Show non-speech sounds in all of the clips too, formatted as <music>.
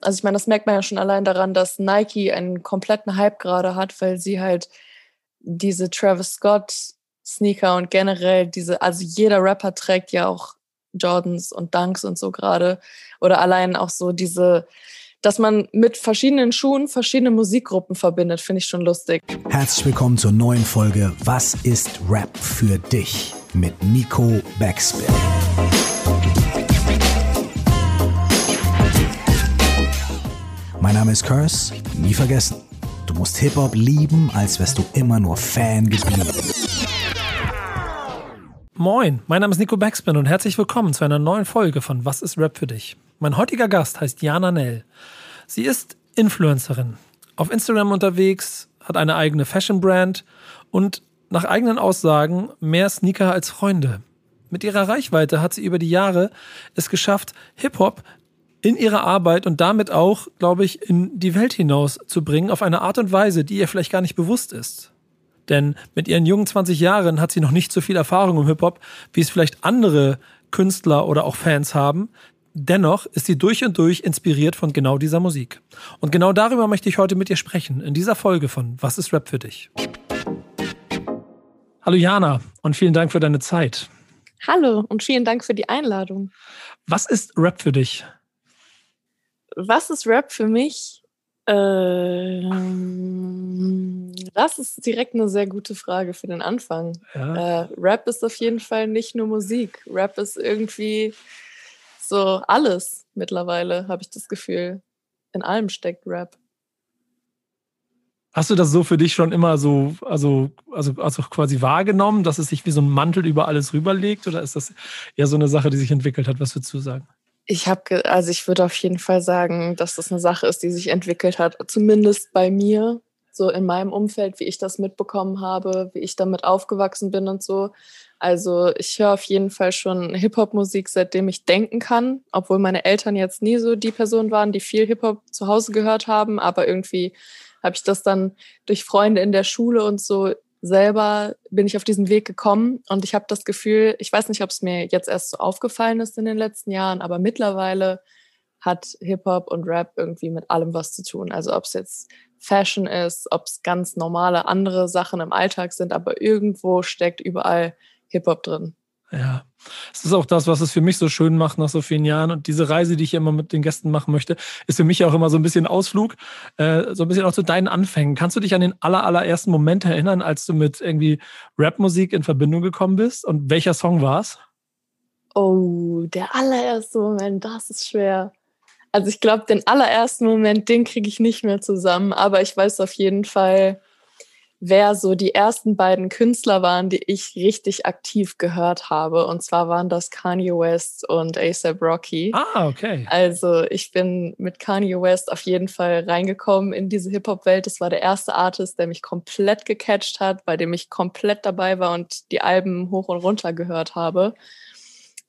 Also ich meine, das merkt man ja schon allein daran, dass Nike einen kompletten Hype gerade hat, weil sie halt diese Travis Scott Sneaker und generell diese, also jeder Rapper trägt ja auch Jordans und Dunks und so gerade. Oder allein auch so diese, dass man mit verschiedenen Schuhen verschiedene Musikgruppen verbindet, finde ich schon lustig. Herzlich willkommen zur neuen Folge Was ist Rap für dich? mit Nico Backspin. Mein Name ist Curse, nie vergessen. Du musst Hip-Hop lieben, als wärst du immer nur Fan geblieben. Moin, mein Name ist Nico Backspin und herzlich willkommen zu einer neuen Folge von Was ist Rap für dich? Mein heutiger Gast heißt Jana Nell. Sie ist Influencerin, auf Instagram unterwegs, hat eine eigene Fashion-Brand und nach eigenen Aussagen mehr Sneaker als Freunde. Mit ihrer Reichweite hat sie über die Jahre es geschafft, Hip-Hop in ihrer Arbeit und damit auch, glaube ich, in die Welt hinaus zu bringen, auf eine Art und Weise, die ihr vielleicht gar nicht bewusst ist. Denn mit ihren jungen 20 Jahren hat sie noch nicht so viel Erfahrung im Hip-Hop, wie es vielleicht andere Künstler oder auch Fans haben. Dennoch ist sie durch und durch inspiriert von genau dieser Musik. Und genau darüber möchte ich heute mit ihr sprechen, in dieser Folge von Was ist Rap für dich? Hallo Jana und vielen Dank für deine Zeit. Hallo und vielen Dank für die Einladung. Was ist Rap für dich? Was ist Rap für mich? Ähm, das ist direkt eine sehr gute Frage für den Anfang. Ja. Äh, Rap ist auf jeden Fall nicht nur Musik. Rap ist irgendwie so alles mittlerweile, habe ich das Gefühl. In allem steckt Rap. Hast du das so für dich schon immer so, also, also, also quasi wahrgenommen, dass es sich wie so ein Mantel über alles rüberlegt? Oder ist das eher so eine Sache, die sich entwickelt hat? Was würdest du sagen? Ich habe, also ich würde auf jeden Fall sagen, dass das eine Sache ist, die sich entwickelt hat. Zumindest bei mir, so in meinem Umfeld, wie ich das mitbekommen habe, wie ich damit aufgewachsen bin und so. Also ich höre auf jeden Fall schon Hip-Hop-Musik, seitdem ich denken kann, obwohl meine Eltern jetzt nie so die Person waren, die viel Hip-Hop zu Hause gehört haben, aber irgendwie habe ich das dann durch Freunde in der Schule und so selber bin ich auf diesen Weg gekommen und ich habe das Gefühl, ich weiß nicht, ob es mir jetzt erst so aufgefallen ist in den letzten Jahren, aber mittlerweile hat Hip-Hop und Rap irgendwie mit allem was zu tun. Also ob es jetzt Fashion ist, ob es ganz normale andere Sachen im Alltag sind, aber irgendwo steckt überall Hip-Hop drin. Ja, es ist auch das, was es für mich so schön macht nach so vielen Jahren. Und diese Reise, die ich immer mit den Gästen machen möchte, ist für mich auch immer so ein bisschen Ausflug, äh, so ein bisschen auch zu deinen Anfängen. Kannst du dich an den aller, allerersten Moment erinnern, als du mit irgendwie Rapmusik in Verbindung gekommen bist? Und welcher Song war es? Oh, der allererste Moment, das ist schwer. Also ich glaube, den allerersten Moment, den kriege ich nicht mehr zusammen, aber ich weiß auf jeden Fall, wer so die ersten beiden Künstler waren, die ich richtig aktiv gehört habe. Und zwar waren das Kanye West und ASAP Rocky. Ah, okay. Also ich bin mit Kanye West auf jeden Fall reingekommen in diese Hip-Hop-Welt. Das war der erste Artist, der mich komplett gecatcht hat, bei dem ich komplett dabei war und die Alben hoch und runter gehört habe.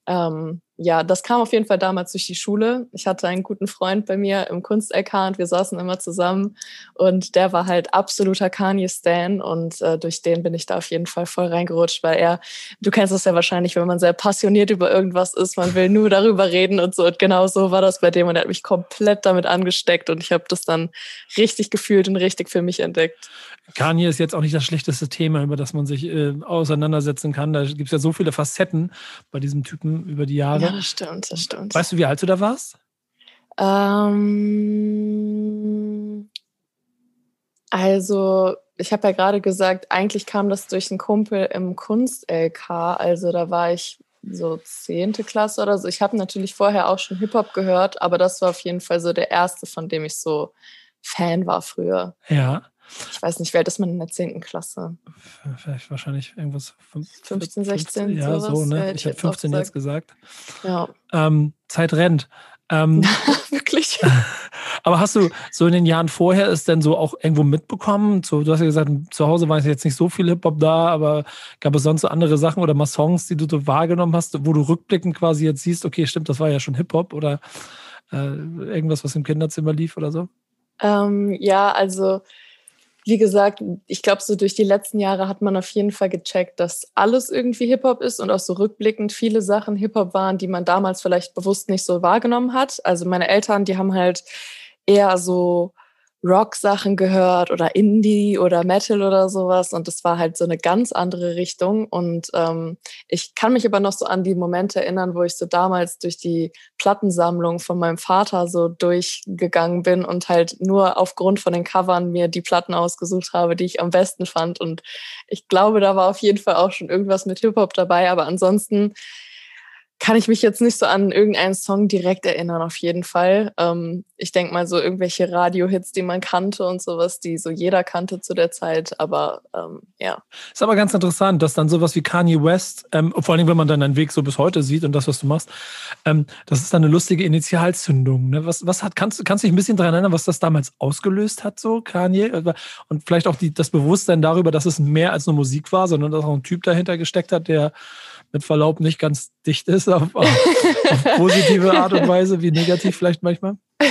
Ähm, ja, das kam auf jeden Fall damals durch die Schule. Ich hatte einen guten Freund bei mir im Kunst-LK und wir saßen immer zusammen und der war halt absoluter Kanye-Stan und äh, durch den bin ich da auf jeden Fall voll reingerutscht, weil er, du kennst das ja wahrscheinlich, wenn man sehr passioniert über irgendwas ist, man will nur darüber reden und so und genau so war das bei dem und er hat mich komplett damit angesteckt und ich habe das dann richtig gefühlt und richtig für mich entdeckt. Kanye ist jetzt auch nicht das schlechteste Thema, über das man sich äh, auseinandersetzen kann. Da gibt es ja so viele Facetten bei diesem Typen über die Jahre. Ja, das stimmt, das stimmt. Weißt du, wie alt du da warst? Ähm, also, ich habe ja gerade gesagt, eigentlich kam das durch einen Kumpel im Kunst-LK. Also, da war ich so zehnte Klasse oder so. Ich habe natürlich vorher auch schon Hip-Hop gehört, aber das war auf jeden Fall so der erste, von dem ich so Fan war früher. Ja. Ich weiß nicht, wie alt ist man in der 10. Klasse? Vielleicht wahrscheinlich irgendwas 15, 16. 15, ja, so, ne? Ich, habe 15 jetzt gesagt. Ja. Ähm, Zeit rennt. Ähm, <laughs> Wirklich? <laughs> aber hast du so in den Jahren vorher es denn so auch irgendwo mitbekommen? So, du hast ja gesagt, zu Hause war jetzt nicht so viel Hip-Hop da, aber gab es sonst so andere Sachen oder mal Songs, die du so wahrgenommen hast, wo du rückblickend quasi jetzt siehst, okay, stimmt, das war ja schon Hip-Hop oder äh, irgendwas, was im Kinderzimmer lief oder so? Ähm, ja, also wie gesagt, ich glaube, so durch die letzten Jahre hat man auf jeden Fall gecheckt, dass alles irgendwie Hip-Hop ist und auch so rückblickend viele Sachen Hip-Hop waren, die man damals vielleicht bewusst nicht so wahrgenommen hat. Also meine Eltern, die haben halt eher so Rock-Sachen gehört oder Indie oder Metal oder sowas. Und das war halt so eine ganz andere Richtung. Und ähm, ich kann mich aber noch so an die Momente erinnern, wo ich so damals durch die Plattensammlung von meinem Vater so durchgegangen bin und halt nur aufgrund von den Covern mir die Platten ausgesucht habe, die ich am besten fand. Und ich glaube, da war auf jeden Fall auch schon irgendwas mit Hip-Hop dabei. Aber ansonsten kann ich mich jetzt nicht so an irgendeinen Song direkt erinnern, auf jeden Fall. Ähm, ich denke mal so irgendwelche Radio-Hits, die man kannte und sowas, die so jeder kannte zu der Zeit, aber ähm, ja. Ist aber ganz interessant, dass dann sowas wie Kanye West, ähm, vor allem wenn man dann deinen Weg so bis heute sieht und das, was du machst, ähm, das ist dann eine lustige Initialzündung. Ne? Was, was hat, kannst, kannst du dich ein bisschen daran erinnern, was das damals ausgelöst hat, so Kanye? Und vielleicht auch die, das Bewusstsein darüber, dass es mehr als nur Musik war, sondern dass auch ein Typ dahinter gesteckt hat, der mit Verlaub nicht ganz dicht ist, auf, auf, <laughs> positive Art und Weise, wie negativ vielleicht manchmal? <laughs>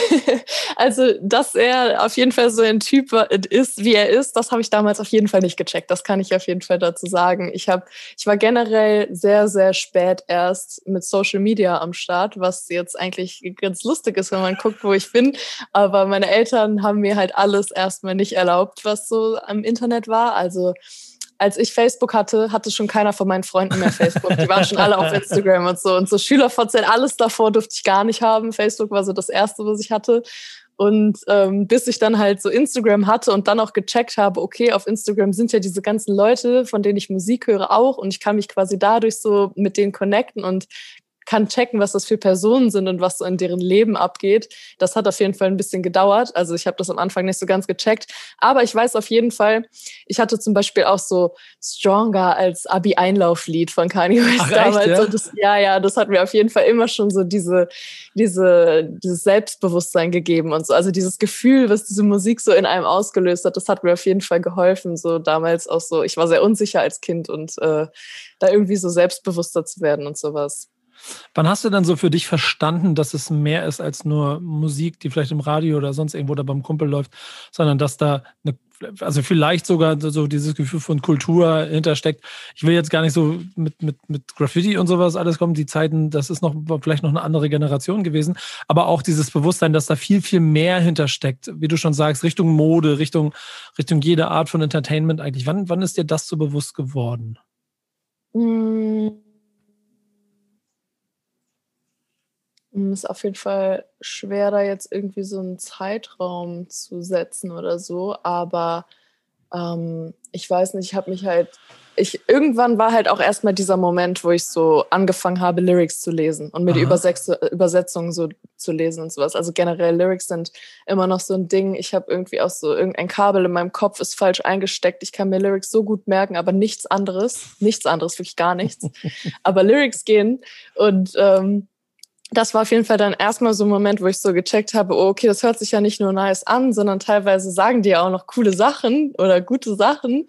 Also, dass er auf jeden Fall so ein Typ ist, wie er ist, das habe ich damals auf jeden Fall nicht gecheckt. Das kann ich auf jeden Fall dazu sagen. Ich, hab, ich war generell sehr, sehr spät erst mit Social Media am Start, was jetzt eigentlich ganz lustig ist, wenn man guckt, wo ich bin. Aber meine Eltern haben mir halt alles erstmal nicht erlaubt, was so am Internet war. Also als ich Facebook hatte, hatte schon keiner von meinen Freunden mehr Facebook. Die waren schon alle auf Instagram und so. Und so SchülerVZ, alles davor durfte ich gar nicht haben. Facebook war so das Erste, was ich hatte. Und ähm, bis ich dann halt so Instagram hatte und dann auch gecheckt habe, okay, auf Instagram sind ja diese ganzen Leute, von denen ich Musik höre, auch. Und ich kann mich quasi dadurch so mit denen connecten und kann checken, was das für Personen sind und was so in deren Leben abgeht. Das hat auf jeden Fall ein bisschen gedauert. Also ich habe das am Anfang nicht so ganz gecheckt. Aber ich weiß auf jeden Fall, ich hatte zum Beispiel auch so Stronger als Abi-Einlauflied von Kanye West Ach, damals. Echt, ja? Das, ja, ja, das hat mir auf jeden Fall immer schon so diese, diese, dieses Selbstbewusstsein gegeben und so. Also dieses Gefühl, was diese Musik so in einem ausgelöst hat, das hat mir auf jeden Fall geholfen. So damals auch so, ich war sehr unsicher als Kind und äh, da irgendwie so selbstbewusster zu werden und sowas. Wann hast du dann so für dich verstanden, dass es mehr ist als nur Musik, die vielleicht im Radio oder sonst irgendwo da beim Kumpel läuft, sondern dass da eine, also vielleicht sogar so dieses Gefühl von Kultur hintersteckt. Ich will jetzt gar nicht so mit, mit, mit Graffiti und sowas alles kommen. Die Zeiten, das ist noch vielleicht noch eine andere Generation gewesen, aber auch dieses Bewusstsein, dass da viel, viel mehr hintersteckt, wie du schon sagst, Richtung Mode, Richtung, Richtung jede Art von Entertainment eigentlich. Wann, wann ist dir das so bewusst geworden? Mmh ist auf jeden Fall schwer, da jetzt irgendwie so einen Zeitraum zu setzen oder so. Aber ähm, ich weiß nicht, ich habe mich halt, ich irgendwann war halt auch erstmal dieser Moment, wo ich so angefangen habe, Lyrics zu lesen und mir Aha. die Übersetz Übersetzungen so zu lesen und sowas. Also generell Lyrics sind immer noch so ein Ding. Ich habe irgendwie auch so irgendein Kabel in meinem Kopf ist falsch eingesteckt. Ich kann mir Lyrics so gut merken, aber nichts anderes, nichts anderes, wirklich gar nichts. <laughs> aber Lyrics gehen und ähm, das war auf jeden Fall dann erstmal so ein Moment, wo ich so gecheckt habe, oh, okay, das hört sich ja nicht nur nice an, sondern teilweise sagen die ja auch noch coole Sachen oder gute Sachen.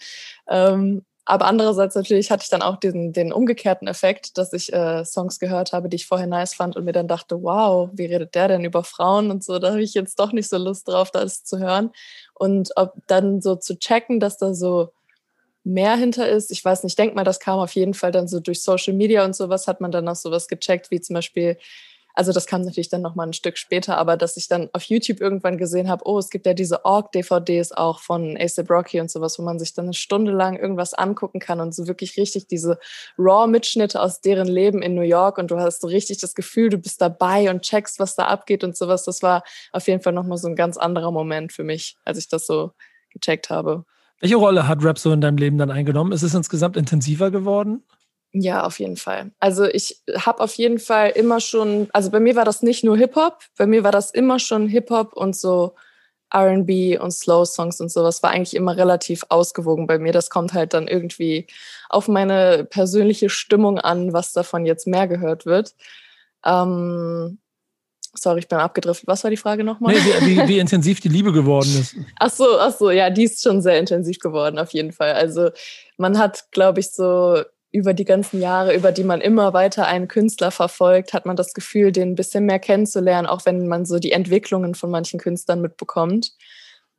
Ähm, aber andererseits natürlich hatte ich dann auch diesen, den umgekehrten Effekt, dass ich äh, Songs gehört habe, die ich vorher nice fand und mir dann dachte, wow, wie redet der denn über Frauen und so, da habe ich jetzt doch nicht so Lust drauf, das zu hören. Und ob dann so zu checken, dass da so mehr hinter ist. Ich weiß nicht, ich denke mal, das kam auf jeden Fall dann so durch Social Media und sowas, hat man dann auch sowas gecheckt, wie zum Beispiel, also das kam natürlich dann nochmal ein Stück später, aber dass ich dann auf YouTube irgendwann gesehen habe, oh, es gibt ja diese Org-DVDs auch von ASAP Rocky und sowas, wo man sich dann eine Stunde lang irgendwas angucken kann und so wirklich richtig diese Raw-Mitschnitte aus deren Leben in New York und du hast so richtig das Gefühl, du bist dabei und checkst, was da abgeht und sowas. Das war auf jeden Fall nochmal so ein ganz anderer Moment für mich, als ich das so gecheckt habe. Welche Rolle hat Rap so in deinem Leben dann eingenommen? Ist es insgesamt intensiver geworden? Ja, auf jeden Fall. Also ich habe auf jeden Fall immer schon, also bei mir war das nicht nur Hip-Hop, bei mir war das immer schon Hip-Hop und so RB und Slow-Songs und sowas war eigentlich immer relativ ausgewogen bei mir. Das kommt halt dann irgendwie auf meine persönliche Stimmung an, was davon jetzt mehr gehört wird. Ähm, Sorry, ich bin abgedriftet. Was war die Frage nochmal? Nee, wie, wie, wie, intensiv die Liebe geworden ist. <laughs> Ach so, ach so, ja, die ist schon sehr intensiv geworden, auf jeden Fall. Also man hat, glaube ich, so über die ganzen Jahre, über die man immer weiter einen Künstler verfolgt, hat man das Gefühl, den ein bisschen mehr kennenzulernen, auch wenn man so die Entwicklungen von manchen Künstlern mitbekommt.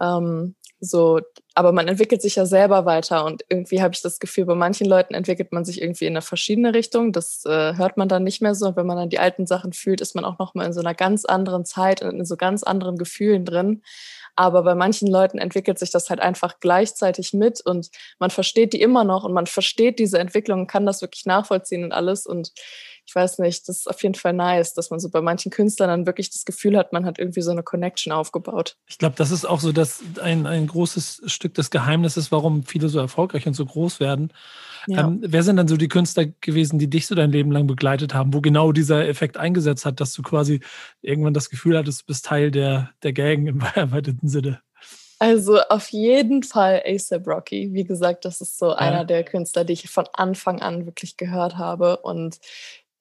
Ähm, so, aber man entwickelt sich ja selber weiter und irgendwie habe ich das Gefühl, bei manchen Leuten entwickelt man sich irgendwie in eine verschiedene Richtung. Das äh, hört man dann nicht mehr so. Und wenn man dann die alten Sachen fühlt, ist man auch noch mal in so einer ganz anderen Zeit und in so ganz anderen Gefühlen drin. Aber bei manchen Leuten entwickelt sich das halt einfach gleichzeitig mit und man versteht die immer noch und man versteht diese Entwicklung und kann das wirklich nachvollziehen und alles. Und ich weiß nicht, das ist auf jeden Fall nice, dass man so bei manchen Künstlern dann wirklich das Gefühl hat, man hat irgendwie so eine Connection aufgebaut. Ich glaube, das ist auch so das, ein, ein großes Stück des Geheimnisses, warum viele so erfolgreich und so groß werden. Ja. Ähm, wer sind dann so die Künstler gewesen, die dich so dein Leben lang begleitet haben, wo genau dieser Effekt eingesetzt hat, dass du quasi irgendwann das Gefühl hattest, du bist Teil der, der Gang im <laughs> erweiterten Sinne? Also auf jeden Fall ASAP Rocky. Wie gesagt, das ist so ja. einer der Künstler, die ich von Anfang an wirklich gehört habe. Und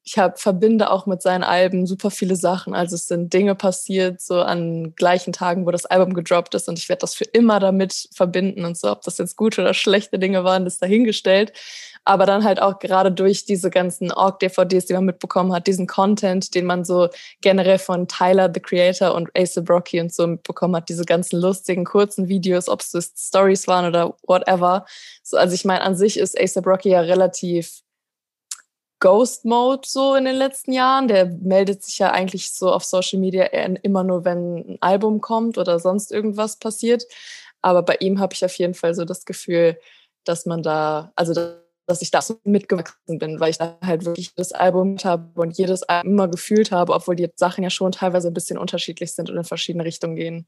ich hab, verbinde auch mit seinen Alben super viele Sachen. Also es sind Dinge passiert, so an gleichen Tagen, wo das Album gedroppt ist und ich werde das für immer damit verbinden und so, ob das jetzt gute oder schlechte Dinge waren, ist dahingestellt. Aber dann halt auch gerade durch diese ganzen Org-DVDs, die man mitbekommen hat, diesen Content, den man so generell von Tyler, the Creator und Ace Brocky und so mitbekommen hat, diese ganzen lustigen, kurzen Videos, ob es Stories waren oder whatever. So, also ich meine, an sich ist Ace Brocky ja relativ Ghost Mode so in den letzten Jahren. Der meldet sich ja eigentlich so auf Social Media immer nur, wenn ein Album kommt oder sonst irgendwas passiert. Aber bei ihm habe ich auf jeden Fall so das Gefühl, dass man da, also dass ich da so mitgewachsen bin, weil ich da halt wirklich das Album habe und jedes Album immer gefühlt habe, obwohl die Sachen ja schon teilweise ein bisschen unterschiedlich sind und in verschiedene Richtungen gehen.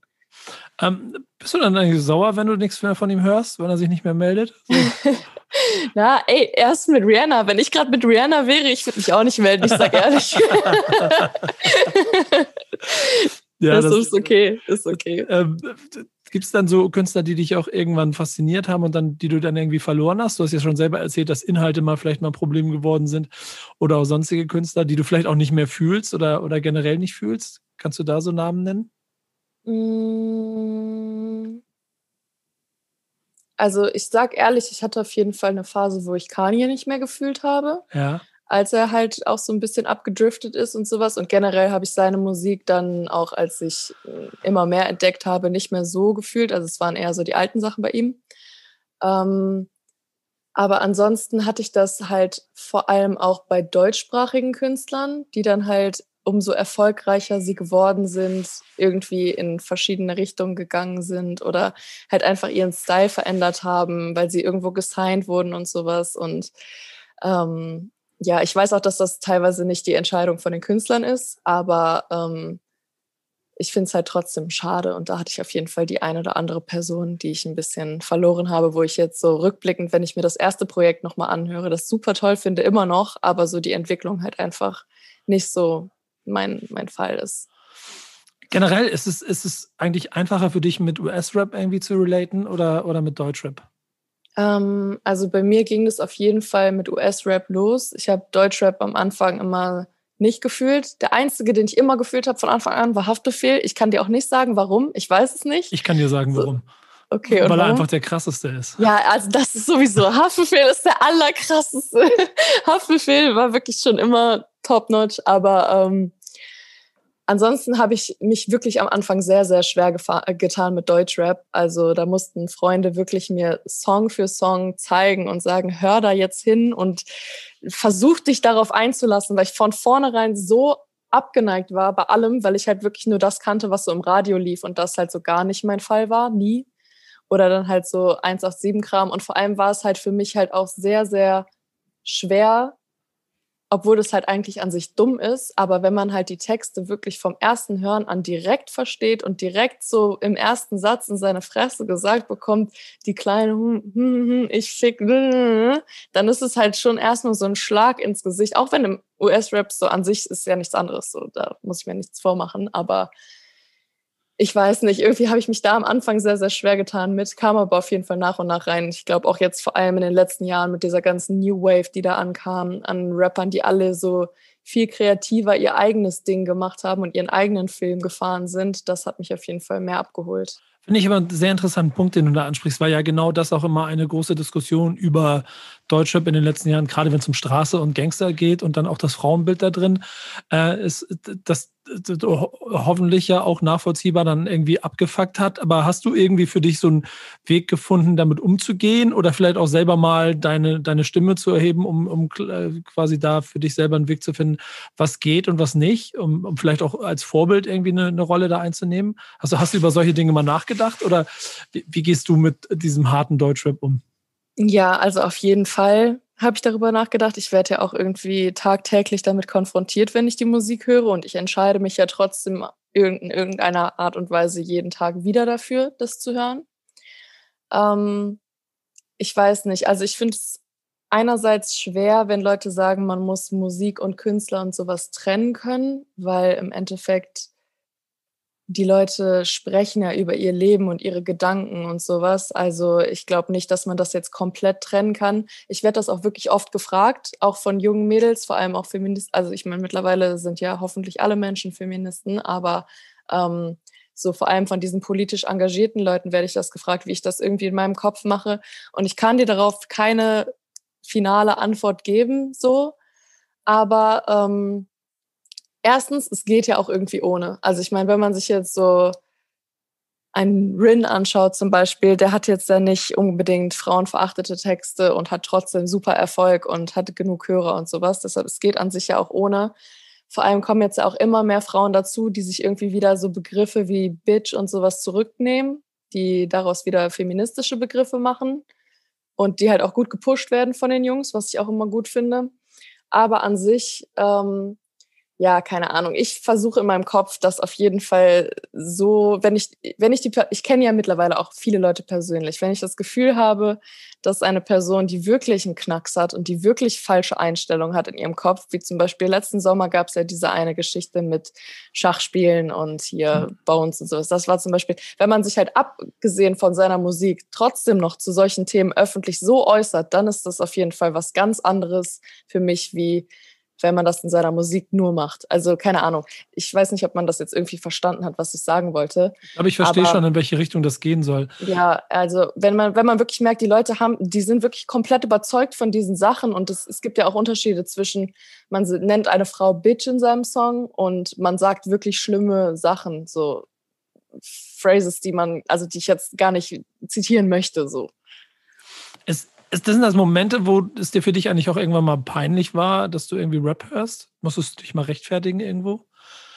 Ähm, bist du dann eigentlich sauer, wenn du nichts mehr von ihm hörst, wenn er sich nicht mehr meldet? So. <laughs> Na, ey, erst mit Rihanna. Wenn ich gerade mit Rihanna wäre, ich würde mich auch nicht melden, ich sag ehrlich. <laughs> ja, das, das, ist okay, ist okay. Ähm, Gibt es dann so Künstler, die dich auch irgendwann fasziniert haben und dann, die du dann irgendwie verloren hast? Du hast ja schon selber erzählt, dass Inhalte mal vielleicht mal ein Problem geworden sind oder auch sonstige Künstler, die du vielleicht auch nicht mehr fühlst oder, oder generell nicht fühlst. Kannst du da so Namen nennen? Mm. Also ich sag ehrlich, ich hatte auf jeden Fall eine Phase, wo ich Kanye nicht mehr gefühlt habe. Ja. Als er halt auch so ein bisschen abgedriftet ist und sowas. Und generell habe ich seine Musik dann auch, als ich äh, immer mehr entdeckt habe, nicht mehr so gefühlt. Also es waren eher so die alten Sachen bei ihm. Ähm, aber ansonsten hatte ich das halt vor allem auch bei deutschsprachigen Künstlern, die dann halt umso erfolgreicher sie geworden sind, irgendwie in verschiedene Richtungen gegangen sind oder halt einfach ihren Style verändert haben, weil sie irgendwo gesigned wurden und sowas. Und ähm, ja, ich weiß auch, dass das teilweise nicht die Entscheidung von den Künstlern ist, aber ähm, ich finde es halt trotzdem schade. Und da hatte ich auf jeden Fall die eine oder andere Person, die ich ein bisschen verloren habe, wo ich jetzt so rückblickend, wenn ich mir das erste Projekt nochmal anhöre, das super toll finde, immer noch, aber so die Entwicklung halt einfach nicht so mein, mein Fall ist. Generell ist es, ist es eigentlich einfacher für dich, mit US-Rap irgendwie zu relaten oder, oder mit Deutschrap? Ähm, also bei mir ging es auf jeden Fall mit US-Rap los. Ich habe Deutschrap am Anfang immer nicht gefühlt. Der einzige, den ich immer gefühlt habe von Anfang an, war Haftbefehl. Ich kann dir auch nicht sagen, warum. Ich weiß es nicht. Ich kann dir sagen, warum. So. Okay, Weil er einfach der krasseste ist. Ja, also das ist sowieso. <laughs> Haftbefehl ist der allerkrasseste. <laughs> Haftbefehl war wirklich schon immer top-notch, aber ähm, Ansonsten habe ich mich wirklich am Anfang sehr, sehr schwer getan mit Deutschrap. Also da mussten Freunde wirklich mir Song für Song zeigen und sagen, hör da jetzt hin und versuch dich darauf einzulassen, weil ich von vornherein so abgeneigt war bei allem, weil ich halt wirklich nur das kannte, was so im Radio lief und das halt so gar nicht mein Fall war, nie. Oder dann halt so 187 Kram. Und vor allem war es halt für mich halt auch sehr, sehr schwer, obwohl das halt eigentlich an sich dumm ist, aber wenn man halt die Texte wirklich vom ersten Hören an direkt versteht und direkt so im ersten Satz in seine Fresse gesagt bekommt, die kleine hm, hm, hm, ich fick, dann ist es halt schon erstmal so ein Schlag ins Gesicht, auch wenn im US-Rap so an sich ist ja nichts anderes, so da muss ich mir nichts vormachen, aber ich weiß nicht, irgendwie habe ich mich da am Anfang sehr, sehr schwer getan mit, kam aber auf jeden Fall nach und nach rein. Ich glaube auch jetzt vor allem in den letzten Jahren mit dieser ganzen New Wave, die da ankam, an Rappern, die alle so viel kreativer ihr eigenes Ding gemacht haben und ihren eigenen Film gefahren sind, das hat mich auf jeden Fall mehr abgeholt. Finde ich aber einen sehr interessanten Punkt, den du da ansprichst, weil ja genau das auch immer eine große Diskussion über Deutschrap in den letzten Jahren, gerade wenn es um Straße und Gangster geht und dann auch das Frauenbild da drin, äh, ist, dass hoffentlich ja auch nachvollziehbar dann irgendwie abgefuckt hat. Aber hast du irgendwie für dich so einen Weg gefunden, damit umzugehen oder vielleicht auch selber mal deine, deine Stimme zu erheben, um, um äh, quasi da für dich selber einen Weg zu finden, was geht und was nicht, um, um vielleicht auch als Vorbild irgendwie eine, eine Rolle da einzunehmen? Also hast du über solche Dinge mal nachgedacht oder wie, wie gehst du mit diesem harten Deutschrap um? Ja, also auf jeden Fall habe ich darüber nachgedacht. Ich werde ja auch irgendwie tagtäglich damit konfrontiert, wenn ich die Musik höre. Und ich entscheide mich ja trotzdem in irgendeiner Art und Weise jeden Tag wieder dafür, das zu hören. Ähm, ich weiß nicht. Also ich finde es einerseits schwer, wenn Leute sagen, man muss Musik und Künstler und sowas trennen können, weil im Endeffekt die Leute sprechen ja über ihr Leben und ihre Gedanken und sowas. Also ich glaube nicht, dass man das jetzt komplett trennen kann. Ich werde das auch wirklich oft gefragt, auch von jungen Mädels, vor allem auch Feministen. Also ich meine, mittlerweile sind ja hoffentlich alle Menschen Feministen, aber ähm, so vor allem von diesen politisch engagierten Leuten werde ich das gefragt, wie ich das irgendwie in meinem Kopf mache. Und ich kann dir darauf keine finale Antwort geben, so. Aber ähm, erstens, es geht ja auch irgendwie ohne. Also ich meine, wenn man sich jetzt so einen Rin anschaut zum Beispiel, der hat jetzt ja nicht unbedingt frauenverachtete Texte und hat trotzdem super Erfolg und hat genug Hörer und sowas. Deshalb, es geht an sich ja auch ohne. Vor allem kommen jetzt auch immer mehr Frauen dazu, die sich irgendwie wieder so Begriffe wie Bitch und sowas zurücknehmen, die daraus wieder feministische Begriffe machen und die halt auch gut gepusht werden von den Jungs, was ich auch immer gut finde. Aber an sich ähm, ja, keine Ahnung. Ich versuche in meinem Kopf das auf jeden Fall so, wenn ich, wenn ich die, ich kenne ja mittlerweile auch viele Leute persönlich, wenn ich das Gefühl habe, dass eine Person, die wirklich einen Knacks hat und die wirklich falsche Einstellungen hat in ihrem Kopf, wie zum Beispiel letzten Sommer gab es ja diese eine Geschichte mit Schachspielen und hier mhm. Bones und sowas. Das war zum Beispiel, wenn man sich halt abgesehen von seiner Musik trotzdem noch zu solchen Themen öffentlich so äußert, dann ist das auf jeden Fall was ganz anderes für mich wie wenn man das in seiner Musik nur macht. Also keine Ahnung. Ich weiß nicht, ob man das jetzt irgendwie verstanden hat, was ich sagen wollte. Aber ich verstehe Aber, schon, in welche Richtung das gehen soll. Ja, also wenn man, wenn man wirklich merkt, die Leute haben, die sind wirklich komplett überzeugt von diesen Sachen und es, es gibt ja auch Unterschiede zwischen, man nennt eine Frau Bitch in seinem Song und man sagt wirklich schlimme Sachen, so Phrases, die man, also die ich jetzt gar nicht zitieren möchte, so. Es, ist das sind das Momente, wo es dir für dich eigentlich auch irgendwann mal peinlich war, dass du irgendwie Rap hörst? Musstest du dich mal rechtfertigen irgendwo?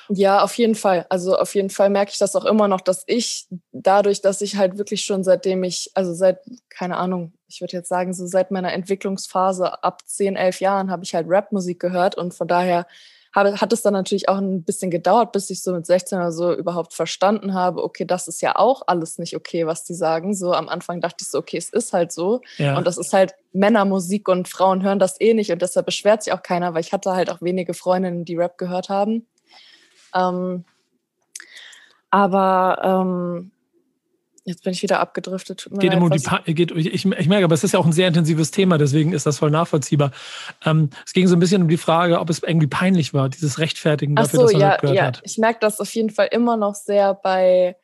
Ja, auf jeden Fall. Also auf jeden Fall merke ich das auch immer noch, dass ich dadurch, dass ich halt wirklich schon seitdem ich, also seit, keine Ahnung, ich würde jetzt sagen, so seit meiner Entwicklungsphase ab 10, 11 Jahren habe ich halt Rapmusik gehört und von daher habe, hat es dann natürlich auch ein bisschen gedauert, bis ich so mit 16 oder so überhaupt verstanden habe, okay, das ist ja auch alles nicht okay, was die sagen. So am Anfang dachte ich so, okay, es ist halt so. Ja. Und das ist halt Männermusik und Frauen hören das eh nicht und deshalb beschwert sich auch keiner, weil ich hatte halt auch wenige Freundinnen, die Rap gehört haben. Ähm, aber ähm, Jetzt bin ich wieder abgedriftet. Geht um die geht, ich, ich, merke, aber es ist ja auch ein sehr intensives Thema, deswegen ist das voll nachvollziehbar. Ähm, es ging so ein bisschen um die Frage, ob es irgendwie peinlich war, dieses Rechtfertigen dafür, so, dass man ja, gehört ja. hat. Ich merke das auf jeden Fall immer noch sehr bei,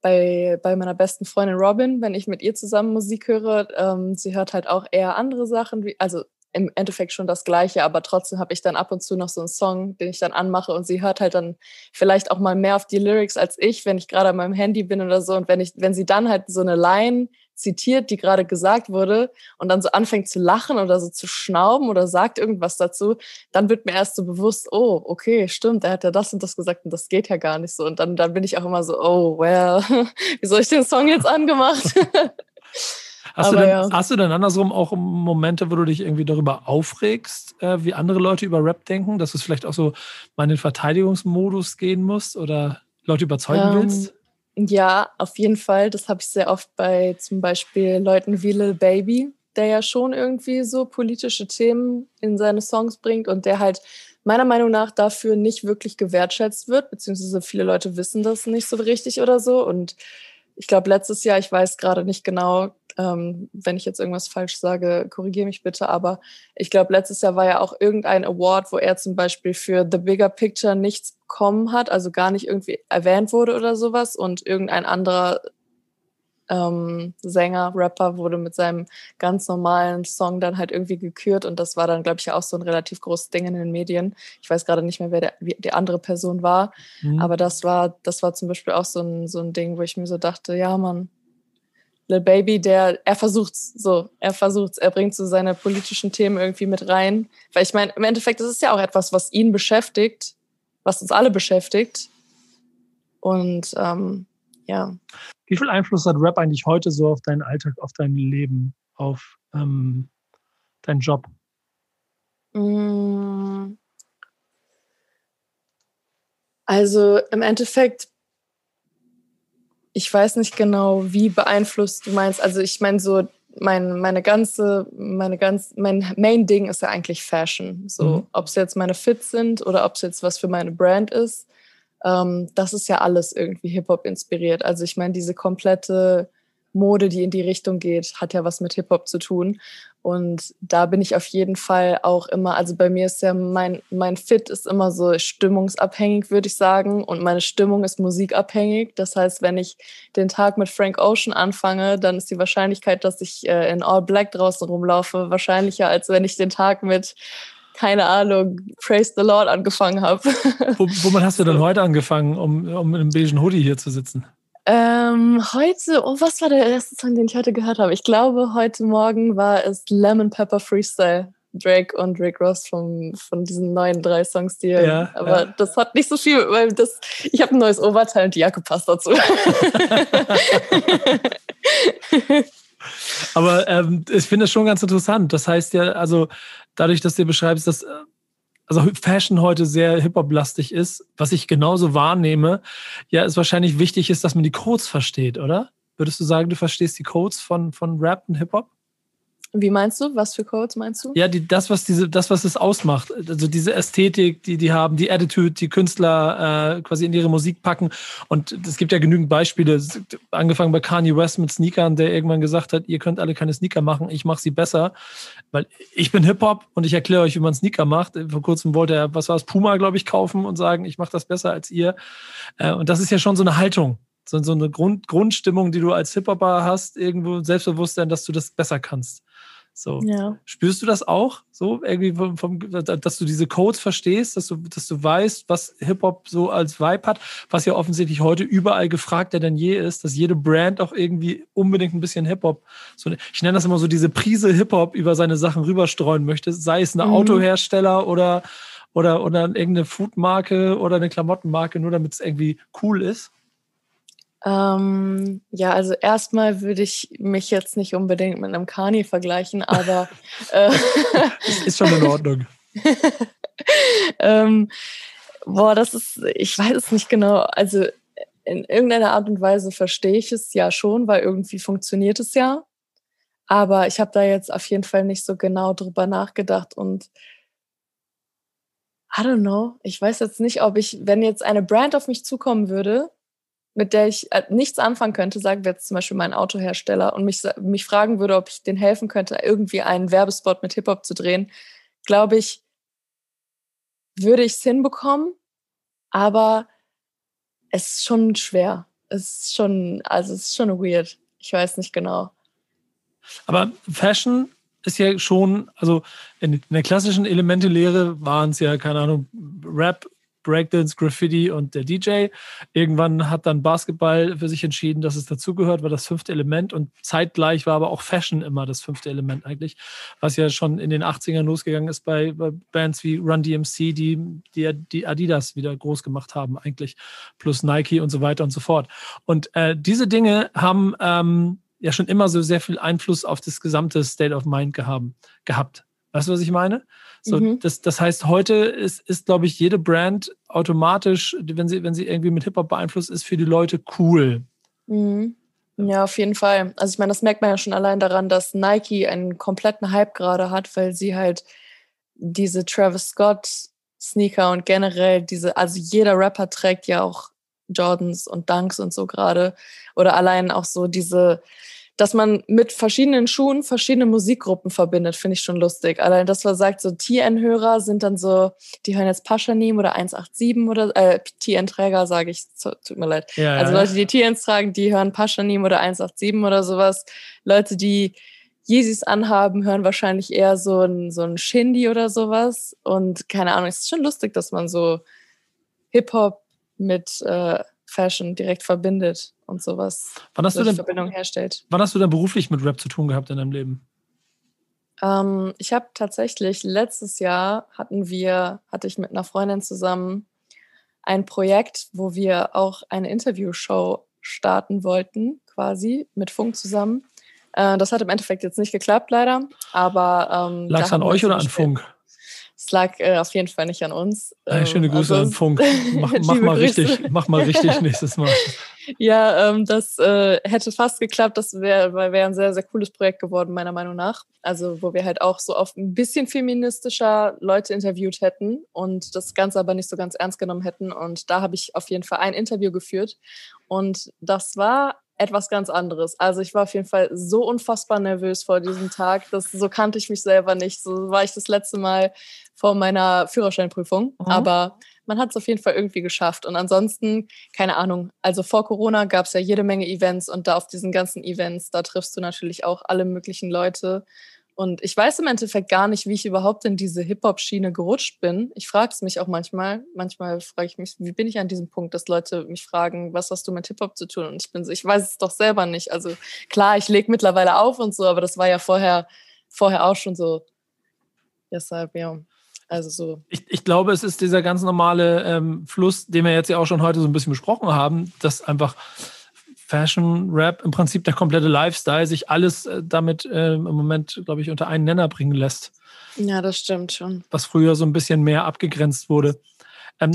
bei, bei meiner besten Freundin Robin, wenn ich mit ihr zusammen Musik höre. Ähm, sie hört halt auch eher andere Sachen, wie, also im Endeffekt schon das Gleiche, aber trotzdem habe ich dann ab und zu noch so einen Song, den ich dann anmache und sie hört halt dann vielleicht auch mal mehr auf die Lyrics als ich, wenn ich gerade an meinem Handy bin oder so. Und wenn ich, wenn sie dann halt so eine Line zitiert, die gerade gesagt wurde und dann so anfängt zu lachen oder so zu schnauben oder sagt irgendwas dazu, dann wird mir erst so bewusst, oh, okay, stimmt, er hat ja das und das gesagt und das geht ja gar nicht so. Und dann, dann bin ich auch immer so, oh, well, <laughs> wie soll ich den Song jetzt angemacht? <laughs> Hast, du denn, ja. hast du denn andersrum auch Momente, wo du dich irgendwie darüber aufregst, äh, wie andere Leute über Rap denken, dass du vielleicht auch so mal in den Verteidigungsmodus gehen musst oder Leute überzeugen ähm, willst? Ja, auf jeden Fall. Das habe ich sehr oft bei zum Beispiel Leuten wie Lil Baby, der ja schon irgendwie so politische Themen in seine Songs bringt und der halt meiner Meinung nach dafür nicht wirklich gewertschätzt wird, beziehungsweise viele Leute wissen das nicht so richtig oder so. Und ich glaube, letztes Jahr, ich weiß gerade nicht genau, ähm, wenn ich jetzt irgendwas falsch sage, korrigiere mich bitte, aber ich glaube, letztes Jahr war ja auch irgendein Award, wo er zum Beispiel für The Bigger Picture nichts bekommen hat, also gar nicht irgendwie erwähnt wurde oder sowas und irgendein anderer ähm, Sänger, Rapper, wurde mit seinem ganz normalen Song dann halt irgendwie gekürt und das war dann, glaube ich, auch so ein relativ großes Ding in den Medien. Ich weiß gerade nicht mehr, wer der, die andere Person war, mhm. aber das war, das war zum Beispiel auch so ein, so ein Ding, wo ich mir so dachte, ja, Mann, Lil Baby, der, er versucht's so, er versucht's, er bringt so seine politischen Themen irgendwie mit rein. Weil ich meine, im Endeffekt ist es ja auch etwas, was ihn beschäftigt, was uns alle beschäftigt. Und ähm, ja. Wie viel Einfluss hat Rap eigentlich heute so auf deinen Alltag, auf dein Leben, auf ähm, deinen Job? Mm. Also im Endeffekt, ich weiß nicht genau, wie beeinflusst du meinst. Also ich meine so, mein, meine ganze, meine ganz, mein Main-Ding ist ja eigentlich Fashion. So, mhm. ob es jetzt meine Fits sind oder ob es jetzt was für meine Brand ist ähm, das ist ja alles irgendwie Hip-Hop inspiriert. Also ich meine, diese komplette Mode, die in die Richtung geht, hat ja was mit Hip-Hop zu tun. Und da bin ich auf jeden Fall auch immer, also bei mir ist ja mein, mein Fit ist immer so stimmungsabhängig, würde ich sagen. Und meine Stimmung ist musikabhängig. Das heißt, wenn ich den Tag mit Frank Ocean anfange, dann ist die Wahrscheinlichkeit, dass ich äh, in All Black draußen rumlaufe, wahrscheinlicher, als wenn ich den Tag mit keine Ahnung, Praise the Lord angefangen habe. Wo, womit hast du denn heute angefangen, um, um in einem beigen Hoodie hier zu sitzen? Ähm, heute, oh, was war der erste Song, den ich heute gehört habe? Ich glaube, heute Morgen war es Lemon Pepper Freestyle. Drake und Rick Ross von, von diesen neuen drei Songs, die ja, aber ja. das hat nicht so viel, weil das, ich habe ein neues Oberteil und die Jacke passt dazu. <laughs> <laughs> aber ähm, ich finde es schon ganz interessant. Das heißt ja, also dadurch, dass du beschreibst, dass äh, also Fashion heute sehr Hip-Hop-lastig ist, was ich genauso wahrnehme, ja, ist wahrscheinlich wichtig ist, dass man die Codes versteht, oder? Würdest du sagen, du verstehst die Codes von, von Rap und Hip-Hop? Wie meinst du? Was für Codes meinst du? Ja, die, das, was diese, das, was es ausmacht. Also diese Ästhetik, die die haben, die Attitude, die Künstler äh, quasi in ihre Musik packen. Und es gibt ja genügend Beispiele, angefangen bei Kanye West mit Sneakern, der irgendwann gesagt hat, ihr könnt alle keine Sneaker machen, ich mache sie besser. Weil ich bin Hip-Hop und ich erkläre euch, wie man Sneaker macht. Vor kurzem wollte er, was war es, Puma, glaube ich, kaufen und sagen, ich mache das besser als ihr. Äh, und das ist ja schon so eine Haltung so, eine Grund, Grundstimmung, die du als Hip-Hopper hast, irgendwo Selbstbewusstsein, dass du das besser kannst. So. Ja. Spürst du das auch? So, irgendwie vom, vom, dass du diese Codes verstehst, dass du, dass du weißt, was Hip-Hop so als Vibe hat, was ja offensichtlich heute überall gefragter denn je ist, dass jede Brand auch irgendwie unbedingt ein bisschen Hip-Hop, so, ich nenne das immer so diese Prise Hip-Hop über seine Sachen rüberstreuen möchte, sei es ein mhm. Autohersteller oder, oder, oder irgendeine Foodmarke oder eine Klamottenmarke, nur damit es irgendwie cool ist. Ähm, ja, also erstmal würde ich mich jetzt nicht unbedingt mit einem Kani vergleichen, aber <laughs> äh, ist, schon in Ordnung. <laughs> ähm, boah, das ist, ich weiß es nicht genau. Also in irgendeiner Art und Weise verstehe ich es ja schon, weil irgendwie funktioniert es ja. Aber ich habe da jetzt auf jeden Fall nicht so genau drüber nachgedacht und I don't know. Ich weiß jetzt nicht, ob ich, wenn jetzt eine Brand auf mich zukommen würde mit der ich äh, nichts anfangen könnte, sagen wir jetzt zum Beispiel mein Autohersteller und mich, mich fragen würde, ob ich denen helfen könnte, irgendwie einen Werbespot mit Hip-Hop zu drehen, glaube ich, würde ich es hinbekommen, aber es ist schon schwer. Es ist schon, also es ist schon weird. Ich weiß nicht genau. Aber Fashion ist ja schon, also in, der klassischen Elemente-Lehre waren es ja, keine Ahnung, Rap, Breakdance, Graffiti und der DJ. Irgendwann hat dann Basketball für sich entschieden, dass es dazugehört, war das fünfte Element und zeitgleich war aber auch Fashion immer das fünfte Element eigentlich, was ja schon in den 80ern losgegangen ist bei, bei Bands wie Run DMC, die, die, die Adidas wieder groß gemacht haben eigentlich, plus Nike und so weiter und so fort. Und äh, diese Dinge haben ähm, ja schon immer so sehr viel Einfluss auf das gesamte State of Mind gehaben, gehabt. Weißt du, was ich meine? So, mhm. das, das heißt, heute ist, ist glaube ich, jede Brand automatisch, wenn sie, wenn sie irgendwie mit Hip-Hop beeinflusst ist, für die Leute cool. Mhm. Ja, auf jeden Fall. Also ich meine, das merkt man ja schon allein daran, dass Nike einen kompletten Hype gerade hat, weil sie halt diese Travis Scott Sneaker und generell diese, also jeder Rapper trägt ja auch Jordans und Dunks und so gerade. Oder allein auch so diese, dass man mit verschiedenen Schuhen verschiedene Musikgruppen verbindet, finde ich schon lustig. Allein, dass man sagt, so TN-Hörer sind dann so, die hören jetzt Paschanim oder 187 oder äh, TN-Träger, sage ich, tut mir leid. Ja, also Leute, die TNs tragen, die hören Paschanim oder 187 oder sowas. Leute, die Yeezys anhaben, hören wahrscheinlich eher so ein, so ein Shindy oder sowas. Und keine Ahnung, es ist schon lustig, dass man so Hip-Hop mit äh, Fashion direkt verbindet und sowas. Wann hast du denn, Verbindung herstellt. Wann hast du denn beruflich mit Rap zu tun gehabt in deinem Leben? Ähm, ich habe tatsächlich letztes Jahr hatten wir, hatte ich mit einer Freundin zusammen ein Projekt, wo wir auch eine Interviewshow starten wollten, quasi mit Funk zusammen. Äh, das hat im Endeffekt jetzt nicht geklappt, leider. Aber ähm, lag es an euch oder an Funk? Es lag äh, auf jeden Fall nicht an uns. Ähm, schöne Grüße also, an Funk. <laughs> Mach, mach mal richtig, mach mal richtig <laughs> nächstes Mal. Ja, ähm, das äh, hätte fast geklappt. Das wäre wär ein sehr, sehr cooles Projekt geworden, meiner Meinung nach. Also, wo wir halt auch so auf ein bisschen feministischer Leute interviewt hätten und das Ganze aber nicht so ganz ernst genommen hätten. Und da habe ich auf jeden Fall ein Interview geführt. Und das war etwas ganz anderes. Also ich war auf jeden Fall so unfassbar nervös vor diesem Tag. Das, so kannte ich mich selber nicht. So war ich das letzte Mal vor meiner Führerscheinprüfung. Mhm. Aber man hat es auf jeden Fall irgendwie geschafft. Und ansonsten, keine Ahnung, also vor Corona gab es ja jede Menge Events und da auf diesen ganzen Events, da triffst du natürlich auch alle möglichen Leute. Und ich weiß im Endeffekt gar nicht, wie ich überhaupt in diese Hip-Hop-Schiene gerutscht bin. Ich frage es mich auch manchmal. Manchmal frage ich mich, wie bin ich an diesem Punkt, dass Leute mich fragen, was hast du mit Hip-Hop zu tun? Und ich bin so, ich weiß es doch selber nicht. Also klar, ich lege mittlerweile auf und so, aber das war ja vorher, vorher auch schon so. Deshalb, ja. Also so. Ich, ich glaube, es ist dieser ganz normale ähm, Fluss, den wir jetzt ja auch schon heute so ein bisschen besprochen haben, dass einfach Fashion, Rap, im Prinzip der komplette Lifestyle, sich alles äh, damit äh, im Moment, glaube ich, unter einen Nenner bringen lässt. Ja, das stimmt schon. Was früher so ein bisschen mehr abgegrenzt wurde. Ähm.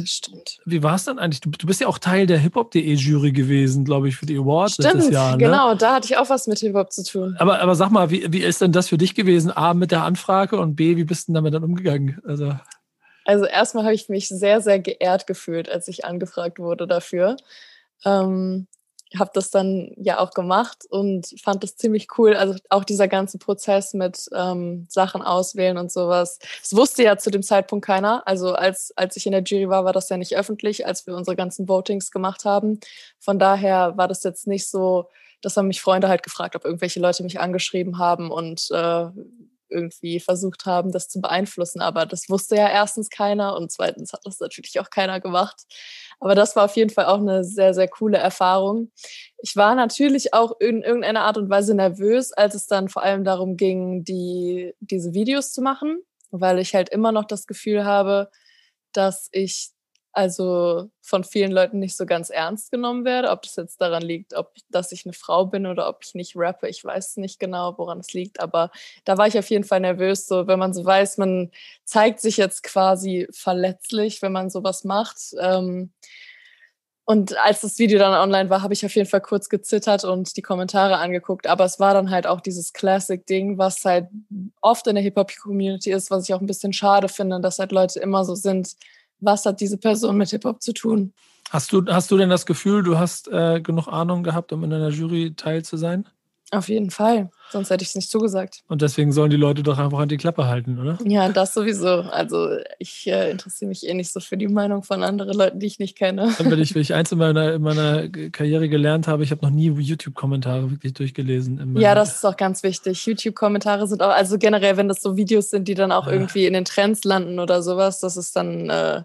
Wie war es dann eigentlich? Du, du, bist ja auch Teil der Hip-Hop.de-Jury gewesen, glaube ich, für die Awards stimmt, letztes Jahr. Ne? Genau, da hatte ich auch was mit Hip-Hop zu tun. Aber, aber sag mal, wie, wie ist denn das für dich gewesen? A, mit der Anfrage und B, wie bist du damit dann umgegangen? Also, also erstmal habe ich mich sehr, sehr geehrt gefühlt, als ich angefragt wurde dafür. Ähm, habe das dann ja auch gemacht und fand das ziemlich cool. Also auch dieser ganze Prozess mit ähm, Sachen auswählen und sowas. Es wusste ja zu dem Zeitpunkt keiner. Also als, als ich in der Jury war, war das ja nicht öffentlich, als wir unsere ganzen Votings gemacht haben. Von daher war das jetzt nicht so, dass haben mich Freunde halt gefragt, ob irgendwelche Leute mich angeschrieben haben und äh, irgendwie versucht haben, das zu beeinflussen. Aber das wusste ja erstens keiner und zweitens hat das natürlich auch keiner gemacht. Aber das war auf jeden Fall auch eine sehr, sehr coole Erfahrung. Ich war natürlich auch in irgendeiner Art und Weise nervös, als es dann vor allem darum ging, die, diese Videos zu machen, weil ich halt immer noch das Gefühl habe, dass ich also von vielen Leuten nicht so ganz ernst genommen werde. Ob das jetzt daran liegt, ob dass ich eine Frau bin oder ob ich nicht rappe, ich weiß nicht genau, woran es liegt. Aber da war ich auf jeden Fall nervös, so wenn man so weiß, man zeigt sich jetzt quasi verletzlich, wenn man sowas macht. Ähm, und als das Video dann online war, habe ich auf jeden Fall kurz gezittert und die Kommentare angeguckt. Aber es war dann halt auch dieses Classic-Ding, was halt oft in der Hip-Hop-Community ist, was ich auch ein bisschen schade finde, dass halt Leute immer so sind, was hat diese Person mit Hip-Hop zu tun. Hast du, hast du denn das Gefühl, du hast äh, genug Ahnung gehabt, um in einer Jury teil zu sein? Auf jeden Fall. Sonst hätte ich es nicht zugesagt. Und deswegen sollen die Leute doch einfach an die Klappe halten, oder? Ja, das sowieso. Also ich äh, interessiere mich eh nicht so für die Meinung von anderen Leuten, die ich nicht kenne. Wenn ich, <laughs> wenn ich eins in meiner, in meiner Karriere gelernt habe, ich habe noch nie YouTube-Kommentare wirklich durchgelesen. Ja, das ist auch ganz wichtig. YouTube-Kommentare sind auch, also generell, wenn das so Videos sind, die dann auch ja. irgendwie in den Trends landen oder sowas, das ist dann äh,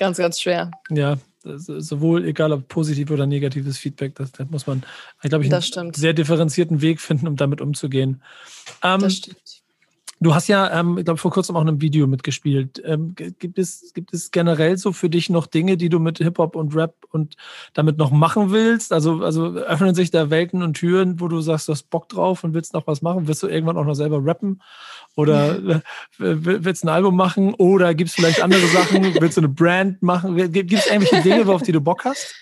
ganz, ganz schwer. Ja, sowohl egal ob positiv oder negatives Feedback, das, das muss man, glaube ich, einen sehr differenzierten Weg finden, um damit umzugehen. Ähm, das stimmt. Du hast ja, ähm, ich glaube, vor kurzem auch in einem Video mitgespielt. Ähm, gibt, es, gibt es generell so für dich noch Dinge, die du mit Hip-Hop und Rap und damit noch machen willst? Also, also öffnen sich da Welten und Türen, wo du sagst, du hast Bock drauf und willst noch was machen? Wirst du irgendwann auch noch selber rappen? Oder <laughs> äh, willst du ein Album machen? Oder gibt es vielleicht andere Sachen? Willst du eine Brand machen? Gibt es irgendwelche Dinge, auf die du Bock hast?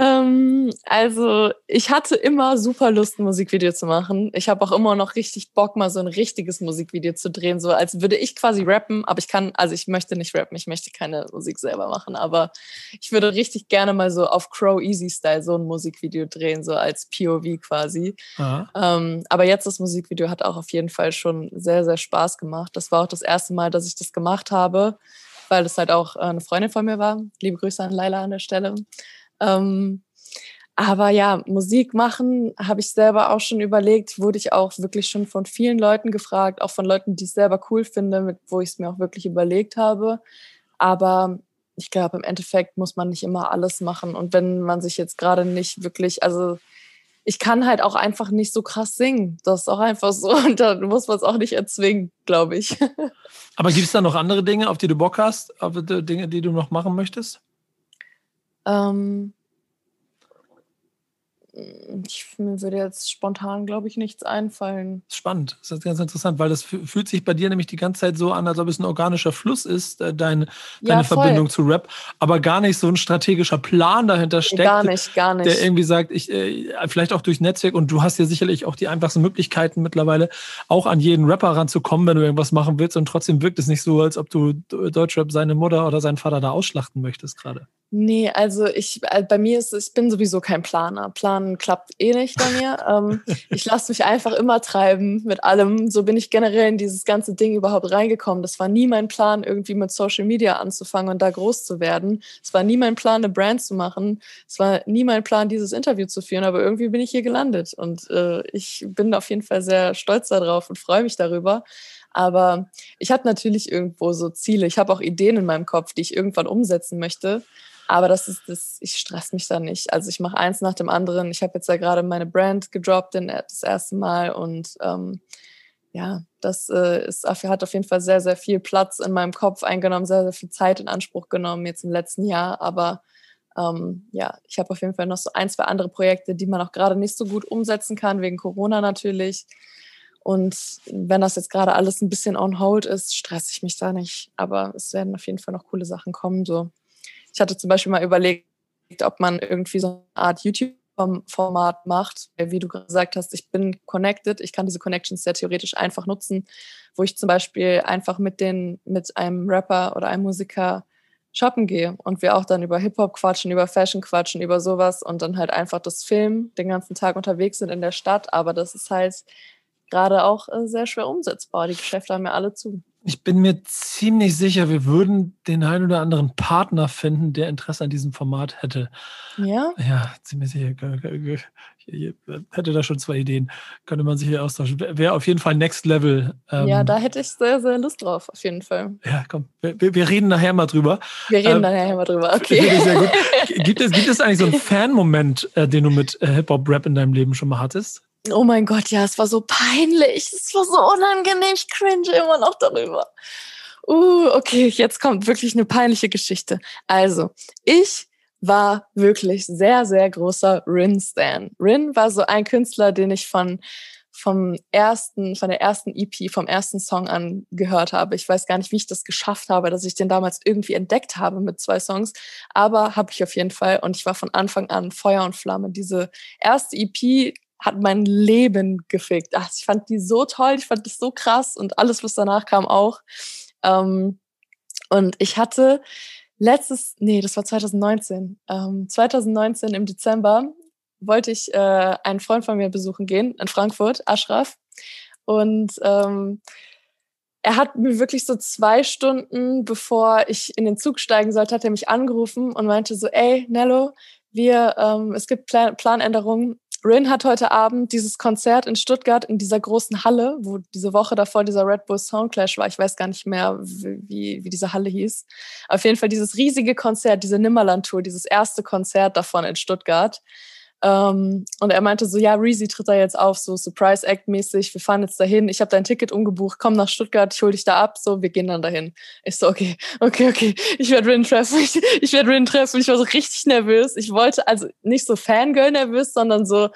Ähm, also ich hatte immer super Lust, ein Musikvideo zu machen. Ich habe auch immer noch richtig Bock, mal so ein richtiges Musikvideo zu drehen, so als würde ich quasi rappen, aber ich kann, also ich möchte nicht rappen, ich möchte keine Musik selber machen, aber ich würde richtig gerne mal so auf Crow Easy Style so ein Musikvideo drehen, so als POV quasi. Ähm, aber jetzt das Musikvideo hat auch auf jeden Fall schon sehr, sehr Spaß gemacht. Das war auch das erste Mal, dass ich das gemacht habe, weil es halt auch eine Freundin von mir war. Liebe Grüße an Laila an der Stelle. Ähm, aber ja, Musik machen habe ich selber auch schon überlegt, wurde ich auch wirklich schon von vielen Leuten gefragt, auch von Leuten, die ich selber cool finde, mit, wo ich es mir auch wirklich überlegt habe. Aber ich glaube, im Endeffekt muss man nicht immer alles machen. Und wenn man sich jetzt gerade nicht wirklich, also ich kann halt auch einfach nicht so krass singen. Das ist auch einfach so. <laughs> Und da muss man es auch nicht erzwingen, glaube ich. <laughs> Aber gibt es da noch andere Dinge, auf die du Bock hast? Dinge, die du noch machen möchtest? Ähm, ich, mir würde jetzt spontan, glaube ich, nichts einfallen. Spannend. Das ist ganz interessant, weil das fühlt sich bei dir nämlich die ganze Zeit so an, als ob es ein organischer Fluss ist, äh, dein, deine ja, Verbindung zu Rap, aber gar nicht so ein strategischer Plan dahinter steckt. Gar nicht, gar nicht. Der irgendwie sagt, ich, äh, vielleicht auch durch Netzwerk und du hast ja sicherlich auch die einfachsten Möglichkeiten mittlerweile, auch an jeden Rapper ranzukommen, wenn du irgendwas machen willst und trotzdem wirkt es nicht so, als ob du Deutschrap seine Mutter oder seinen Vater da ausschlachten möchtest gerade. Nee, also ich, äh, bei mir ist, ich bin sowieso kein Planer. Planen klappt eh nicht bei mir. ähm, <laughs> ich lasse mich einfach immer treiben mit allem. So bin ich generell in dieses ganze Ding überhaupt reingekommen. Das war nie mein Plan, irgendwie mit Social Media anzufangen und da groß zu werden. Es war nie mein Plan, eine Brand zu machen. Es war nie mein Plan, dieses Interview zu führen. Aber irgendwie bin ich hier gelandet und äh, ich bin auf jeden Fall sehr stolz darauf und freue mich darüber. Aber ich habe natürlich irgendwo so Ziele. Ich habe auch Ideen in meinem Kopf, die ich irgendwann umsetzen möchte. Aber das ist das, ich stress mich da nicht. Also ich mache eins nach dem anderen. Ich habe jetzt ja gerade meine Brand gedroppt das erste Mal und ähm, ja, das äh, ist, hat auf jeden Fall sehr, sehr viel Platz in meinem Kopf eingenommen, sehr, sehr viel Zeit in Anspruch genommen jetzt im letzten Jahr. Aber ähm, ja, ich habe auf jeden Fall noch so ein, zwei andere Projekte, die man auch gerade nicht so gut umsetzen kann, wegen Corona natürlich. Und wenn das jetzt gerade alles ein bisschen on hold ist, stresse ich mich da nicht. Aber es werden auf jeden Fall noch coole Sachen kommen. So. Ich hatte zum Beispiel mal überlegt, ob man irgendwie so eine Art YouTube-Format macht. Wie du gesagt hast, ich bin connected, ich kann diese Connections sehr theoretisch einfach nutzen, wo ich zum Beispiel einfach mit, den, mit einem Rapper oder einem Musiker shoppen gehe und wir auch dann über Hip-Hop quatschen, über Fashion quatschen, über sowas und dann halt einfach das Film den ganzen Tag unterwegs sind in der Stadt. Aber das ist halt gerade auch äh, sehr schwer umsetzbar. Die Geschäfte haben ja alle zu. Ich bin mir ziemlich sicher, wir würden den einen oder anderen Partner finden, der Interesse an diesem Format hätte. Ja? Ja, ziemlich sicher. Ich hätte da schon zwei Ideen. Könnte man sich hier austauschen. Wäre auf jeden Fall Next Level. Ähm, ja, da hätte ich sehr, sehr Lust drauf, auf jeden Fall. Ja, komm. Wir, wir reden nachher mal drüber. Wir reden ähm, nachher mal drüber, okay. Sehr gut. <laughs> Gibt, es, gibt es eigentlich so einen Fan-Moment, äh, den du mit äh, Hip-Hop-Rap in deinem Leben schon mal hattest? Oh mein Gott, ja, es war so peinlich. Es war so unangenehm. Ich cringe immer noch darüber. Uh, okay, jetzt kommt wirklich eine peinliche Geschichte. Also, ich war wirklich sehr, sehr großer Rin-Stan. Rin war so ein Künstler, den ich von vom ersten, von der ersten EP, vom ersten Song an gehört habe. Ich weiß gar nicht, wie ich das geschafft habe, dass ich den damals irgendwie entdeckt habe mit zwei Songs, aber habe ich auf jeden Fall und ich war von Anfang an Feuer und Flamme. Diese erste EP hat mein Leben gefickt. Ach, ich fand die so toll, ich fand die so krass und alles, was danach kam, auch. Ähm, und ich hatte letztes, nee, das war 2019. Ähm, 2019 im Dezember wollte ich äh, einen Freund von mir besuchen gehen in Frankfurt, Ashraf. Und ähm, er hat mir wirklich so zwei Stunden, bevor ich in den Zug steigen sollte, hat er mich angerufen und meinte so, ey, Nello, wir, ähm, es gibt Plan Planänderungen Rin hat heute Abend dieses Konzert in Stuttgart in dieser großen Halle, wo diese Woche davor dieser Red Bull Soundclash war. Ich weiß gar nicht mehr, wie, wie diese Halle hieß. Auf jeden Fall dieses riesige Konzert, diese Nimmerland-Tour, dieses erste Konzert davon in Stuttgart. Ähm, und er meinte so, ja, Reezy tritt da jetzt auf, so Surprise-Act-mäßig, wir fahren jetzt dahin, ich habe dein Ticket umgebucht, komm nach Stuttgart, ich hol dich da ab, so, wir gehen dann dahin. Ich so, okay, <laughs> okay, okay, ich werde Rin treffen, ich, ich werde Rin treffen. Ich war so richtig nervös. Ich wollte also nicht so Fangirl nervös, sondern so,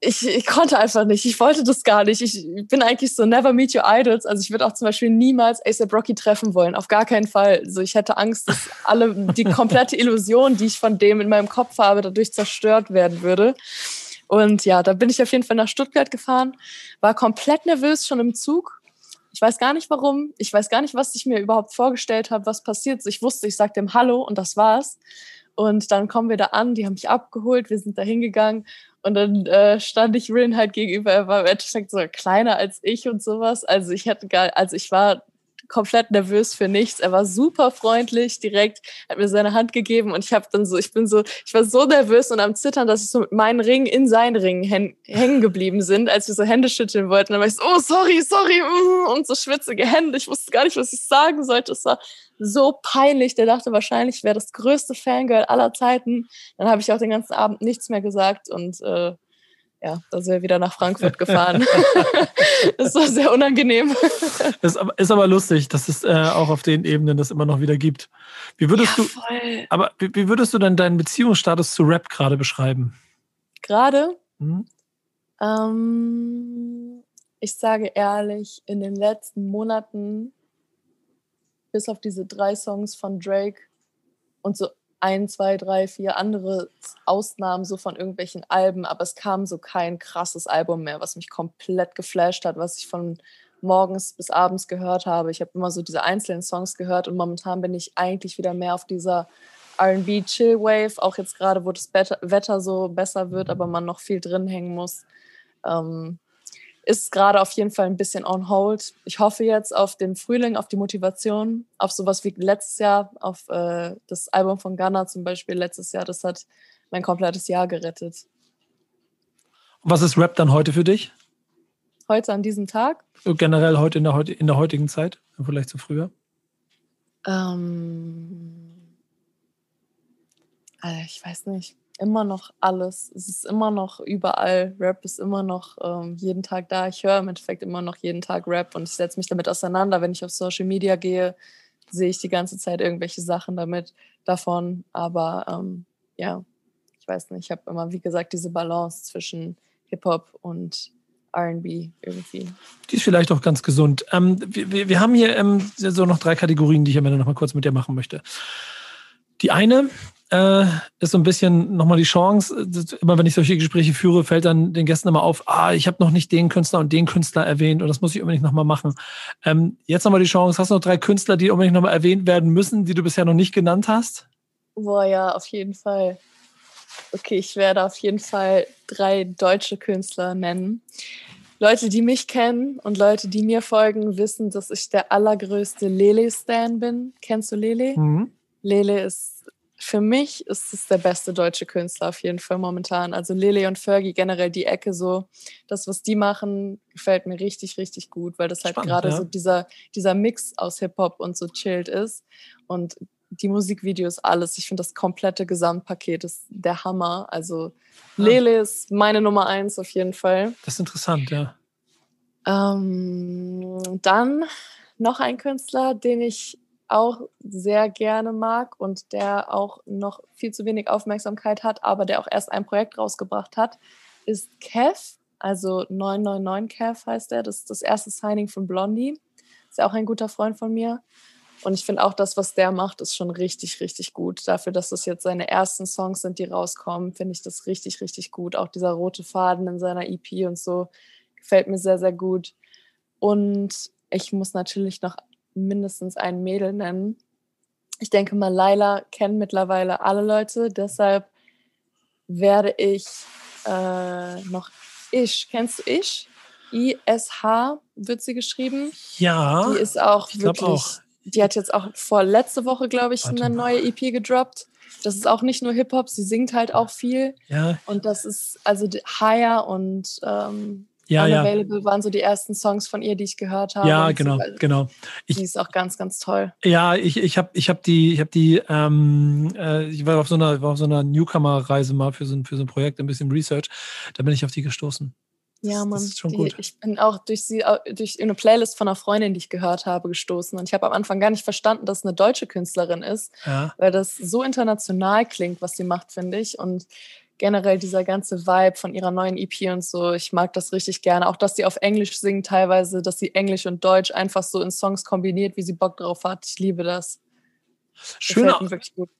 ich, ich konnte einfach nicht. Ich wollte das gar nicht. Ich bin eigentlich so never meet your idols. Also ich würde auch zum Beispiel niemals ASAP Rocky treffen wollen. Auf gar keinen Fall. Also ich hätte Angst, dass alle die komplette Illusion, die ich von dem in meinem Kopf habe, dadurch zerstört werden würde. Und ja, da bin ich auf jeden Fall nach Stuttgart gefahren, war komplett nervös schon im Zug. Ich weiß gar nicht warum. Ich weiß gar nicht, was ich mir überhaupt vorgestellt habe, was passiert. Ich wusste, ich sagte dem Hallo und das war's. Und dann kommen wir da an, die haben mich abgeholt, wir sind da hingegangen und dann äh, stand ich Rin halt gegenüber, er war im Endeffekt so kleiner als ich und sowas. Also ich hätte gar, also ich war komplett nervös für nichts. Er war super freundlich, direkt, hat mir seine Hand gegeben und ich habe dann so, ich bin so, ich war so nervös und am Zittern, dass ich so mit meinen Ringen in seinen Ringen hängen geblieben sind, als wir so Hände schütteln wollten. Dann war ich so, oh, sorry, sorry, mm, und so schwitzige Hände. Ich wusste gar nicht, was ich sagen sollte. Es war so peinlich. Der dachte wahrscheinlich, ich wäre das größte Fangirl aller Zeiten. Dann habe ich auch den ganzen Abend nichts mehr gesagt und äh, ja, da sind wir wieder nach Frankfurt gefahren. <laughs> das war sehr unangenehm. Ist aber, ist aber lustig, dass es äh, auch auf den Ebenen das immer noch wieder gibt. Wie würdest ja, du, voll. aber wie, wie, würdest du denn deinen Beziehungsstatus zu Rap gerade beschreiben? Gerade? Hm? Ähm, ich sage ehrlich, in den letzten Monaten, bis auf diese drei Songs von Drake und so ein, zwei, drei, vier andere Ausnahmen so von irgendwelchen Alben, aber es kam so kein krasses Album mehr, was mich komplett geflasht hat, was ich von morgens bis abends gehört habe. Ich habe immer so diese einzelnen Songs gehört und momentan bin ich eigentlich wieder mehr auf dieser RB Chill Wave, auch jetzt gerade, wo das Wetter so besser wird, aber man noch viel drin hängen muss. Ähm, ist gerade auf jeden Fall ein bisschen on hold. Ich hoffe jetzt auf den Frühling, auf die Motivation, auf sowas wie letztes Jahr, auf äh, das Album von Ghana zum Beispiel letztes Jahr. Das hat mein komplettes Jahr gerettet. Und was ist Rap dann heute für dich? Heute an diesem Tag? Generell heute in der, in der heutigen Zeit, vielleicht zu früher? Ähm, also ich weiß nicht immer noch alles. Es ist immer noch überall. Rap ist immer noch ähm, jeden Tag da. Ich höre im Endeffekt immer noch jeden Tag Rap und ich setze mich damit auseinander. Wenn ich auf Social Media gehe, sehe ich die ganze Zeit irgendwelche Sachen damit davon. Aber ähm, ja, ich weiß nicht. Ich habe immer, wie gesagt, diese Balance zwischen Hip-Hop und RB irgendwie. Die ist vielleicht auch ganz gesund. Ähm, wir, wir, haben hier ähm, so noch drei Kategorien, die ich am Ende noch mal kurz mit dir machen möchte. Die eine äh, ist so ein bisschen nochmal die Chance. Immer wenn ich solche Gespräche führe, fällt dann den Gästen immer auf, ah, ich habe noch nicht den Künstler und den Künstler erwähnt und das muss ich unbedingt nochmal machen. Ähm, jetzt nochmal die Chance, hast du noch drei Künstler, die unbedingt nochmal erwähnt werden müssen, die du bisher noch nicht genannt hast? Boah, ja, auf jeden Fall. Okay, ich werde auf jeden Fall drei deutsche Künstler nennen. Leute, die mich kennen und Leute, die mir folgen, wissen, dass ich der allergrößte Lele-Stan bin. Kennst du Lele? Mhm. Lele ist für mich ist es der beste deutsche Künstler auf jeden Fall momentan. Also Lele und Fergie generell die Ecke so, das, was die machen, gefällt mir richtig, richtig gut, weil das halt gerade ja. so dieser, dieser Mix aus Hip-Hop und so chillt ist. Und die Musikvideos, alles. Ich finde das komplette Gesamtpaket ist der Hammer. Also ja. Lele ist meine Nummer eins auf jeden Fall. Das ist interessant, ja. Ähm, dann noch ein Künstler, den ich auch sehr gerne mag und der auch noch viel zu wenig Aufmerksamkeit hat, aber der auch erst ein Projekt rausgebracht hat, ist Kev, also 999 Kev heißt er. Das ist das erste Signing von Blondie. Ist ja auch ein guter Freund von mir. Und ich finde auch das, was der macht, ist schon richtig, richtig gut. Dafür, dass das jetzt seine ersten Songs sind, die rauskommen, finde ich das richtig, richtig gut. Auch dieser rote Faden in seiner EP und so gefällt mir sehr, sehr gut. Und ich muss natürlich noch mindestens ein Mädel nennen. Ich denke mal, Laila kennen mittlerweile alle Leute, deshalb werde ich äh, noch Ich. Kennst du Ich? I-S-H wird sie geschrieben. Ja. Die ist auch wirklich. Auch. Die hat jetzt auch vor letzte Woche, glaube ich, Warte eine mal. neue EP gedroppt. Das ist auch nicht nur Hip-Hop, sie singt halt auch viel. Ja. Und das ist also Higher und ähm, ja, Unavailable ja. waren so die ersten Songs von ihr, die ich gehört habe. Ja, genau, so, genau. Ich, die ist auch ganz, ganz toll. Ja, ich, ich habe ich hab die, ich habe die, ähm, äh, ich war auf so einer, war auf so einer Newcomer-Reise mal für so, ein, für so ein Projekt, ein bisschen Research. Da bin ich auf die gestoßen. Ja, Mann. Das ist schon gut. ich bin auch durch sie, durch eine Playlist von einer Freundin, die ich gehört habe, gestoßen. Und ich habe am Anfang gar nicht verstanden, dass es eine deutsche Künstlerin ist, ja. weil das so international klingt, was sie macht, finde ich. Und generell dieser ganze Vibe von ihrer neuen EP und so, ich mag das richtig gerne. Auch, dass sie auf Englisch singen teilweise, dass sie Englisch und Deutsch einfach so in Songs kombiniert, wie sie Bock drauf hat. Ich liebe das. Schöne,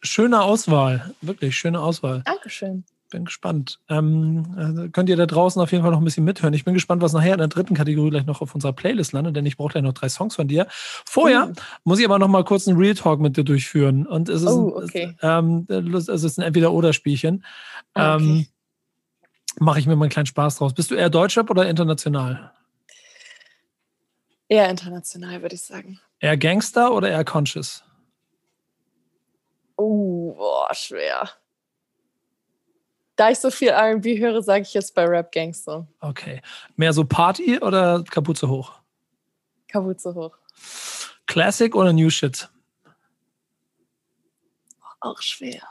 schöne Auswahl, wirklich schöne Auswahl. Dankeschön bin gespannt. Ähm, also könnt ihr da draußen auf jeden Fall noch ein bisschen mithören. Ich bin gespannt, was nachher in der dritten Kategorie gleich noch auf unserer Playlist landet, denn ich brauche gleich noch drei Songs von dir. Vorher mhm. muss ich aber noch mal kurz einen Real Talk mit dir durchführen. Und es ist, oh, okay. ein, ähm, es ist ein Entweder-Oder-Spielchen. Ah, okay. Ähm, Mache ich mir mal einen kleinen Spaß draus. Bist du eher Deutschrap oder international? Eher international, würde ich sagen. Eher Gangster oder eher Conscious? Oh, boah, schwer da ich so viel RB höre, sage ich jetzt bei Rap Gangster. Okay. Mehr so Party oder Kapuze hoch? Kapuze hoch. Classic oder New Shit? Auch schwer.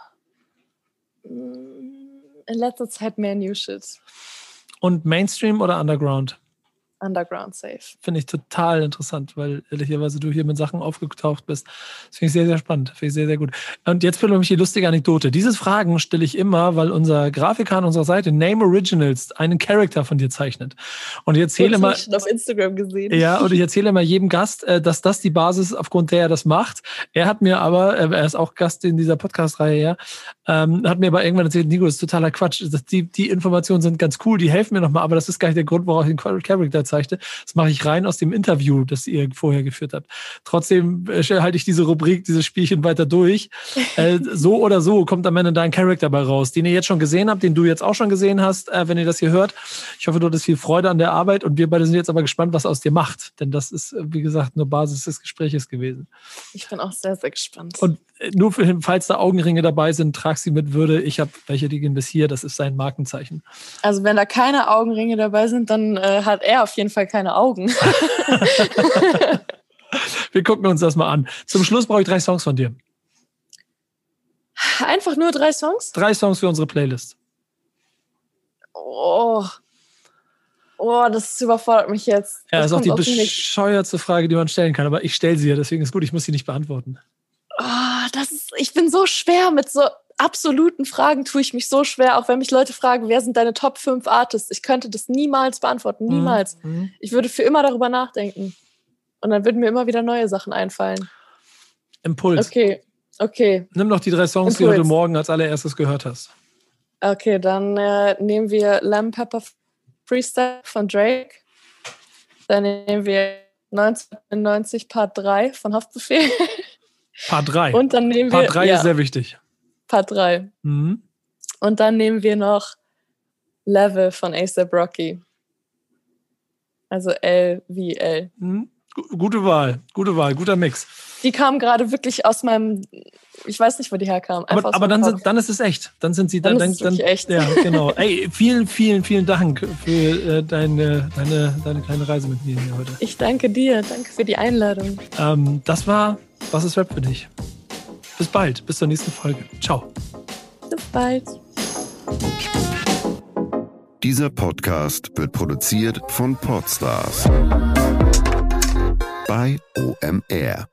Mm, in letzter Zeit mehr New Shit. Und Mainstream oder Underground? Underground Safe. Finde ich total interessant, weil ehrlicherweise du hier mit Sachen aufgetaucht bist. Das finde ich sehr, sehr spannend. Finde ich sehr, sehr gut. Und jetzt für mich die lustige Anekdote. Diese Fragen stelle ich immer, weil unser Grafiker an unserer Seite Name Originals einen Charakter von dir zeichnet. Und ich erzähle mal. Ich auf Instagram gesehen. Ja, und ich erzähle mal jedem Gast, äh, dass das die Basis, aufgrund der er das macht. Er hat mir aber, äh, er ist auch Gast in dieser Podcast-Reihe, ja, ähm, hat mir aber irgendwann erzählt, Nico, das ist totaler Quatsch. Die, die Informationen sind ganz cool, die helfen mir nochmal, aber das ist gar nicht der Grund, warum ich den Charakter zeigte. Das mache ich rein aus dem Interview, das ihr vorher geführt habt. Trotzdem äh, halte ich diese Rubrik, dieses Spielchen weiter durch. <laughs> äh, so oder so kommt am Ende dein Charakter bei raus, den ihr jetzt schon gesehen habt, den du jetzt auch schon gesehen hast, äh, wenn ihr das hier hört. Ich hoffe, du hattest viel Freude an der Arbeit und wir beide sind jetzt aber gespannt, was aus dir macht. Denn das ist, wie gesagt, nur Basis des Gespräches gewesen. Ich bin auch sehr, sehr gespannt. Und äh, nur für, falls da Augenringe dabei sind, trag sie mit Würde. Ich habe welche, die gehen bis hier. Das ist sein Markenzeichen. Also wenn da keine Augenringe dabei sind, dann äh, hat er auf jeden Fall keine Augen. <laughs> Wir gucken uns das mal an. Zum Schluss brauche ich drei Songs von dir. Einfach nur drei Songs? Drei Songs für unsere Playlist. Oh. Oh, das überfordert mich jetzt. Ja, das ist auch die bescheuertste Frage, die man stellen kann, aber ich stelle sie ja, deswegen ist gut, ich muss sie nicht beantworten. Oh, das ist, ich bin so schwer mit so absoluten Fragen tue ich mich so schwer, auch wenn mich Leute fragen, wer sind deine Top 5 Artists? Ich könnte das niemals beantworten, mhm. niemals. Mhm. Ich würde für immer darüber nachdenken. Und dann würden mir immer wieder neue Sachen einfallen. Impuls. Okay, okay. Nimm noch die drei Songs, Impuls. die du morgen als allererstes gehört hast. Okay, dann äh, nehmen wir Lamb Pepper Freestyle von Drake. Dann nehmen wir 1990 Part 3 von Haftbefehl. Part 3. Und dann nehmen wir. Part 3 ja. ist sehr wichtig. Part 3. Mhm. Und dann nehmen wir noch Level von ASAP Rocky. Also L wie L. Mhm. Gute Wahl, gute Wahl, guter Mix. Die kam gerade wirklich aus meinem, ich weiß nicht, wo die herkam. aber, aber dann, sind, dann ist es echt. Dann sind sie dann. Dann, dann, dann echt. Ja, genau. <laughs> Ey, vielen, vielen, vielen Dank für äh, deine, deine, deine kleine Reise mit mir hier heute. Ich danke dir. Danke für die Einladung. Ähm, das war Was ist Rap für dich? Bis bald, bis zur nächsten Folge. Ciao. Bis bald. Dieser Podcast wird produziert von Podstars bei OMR.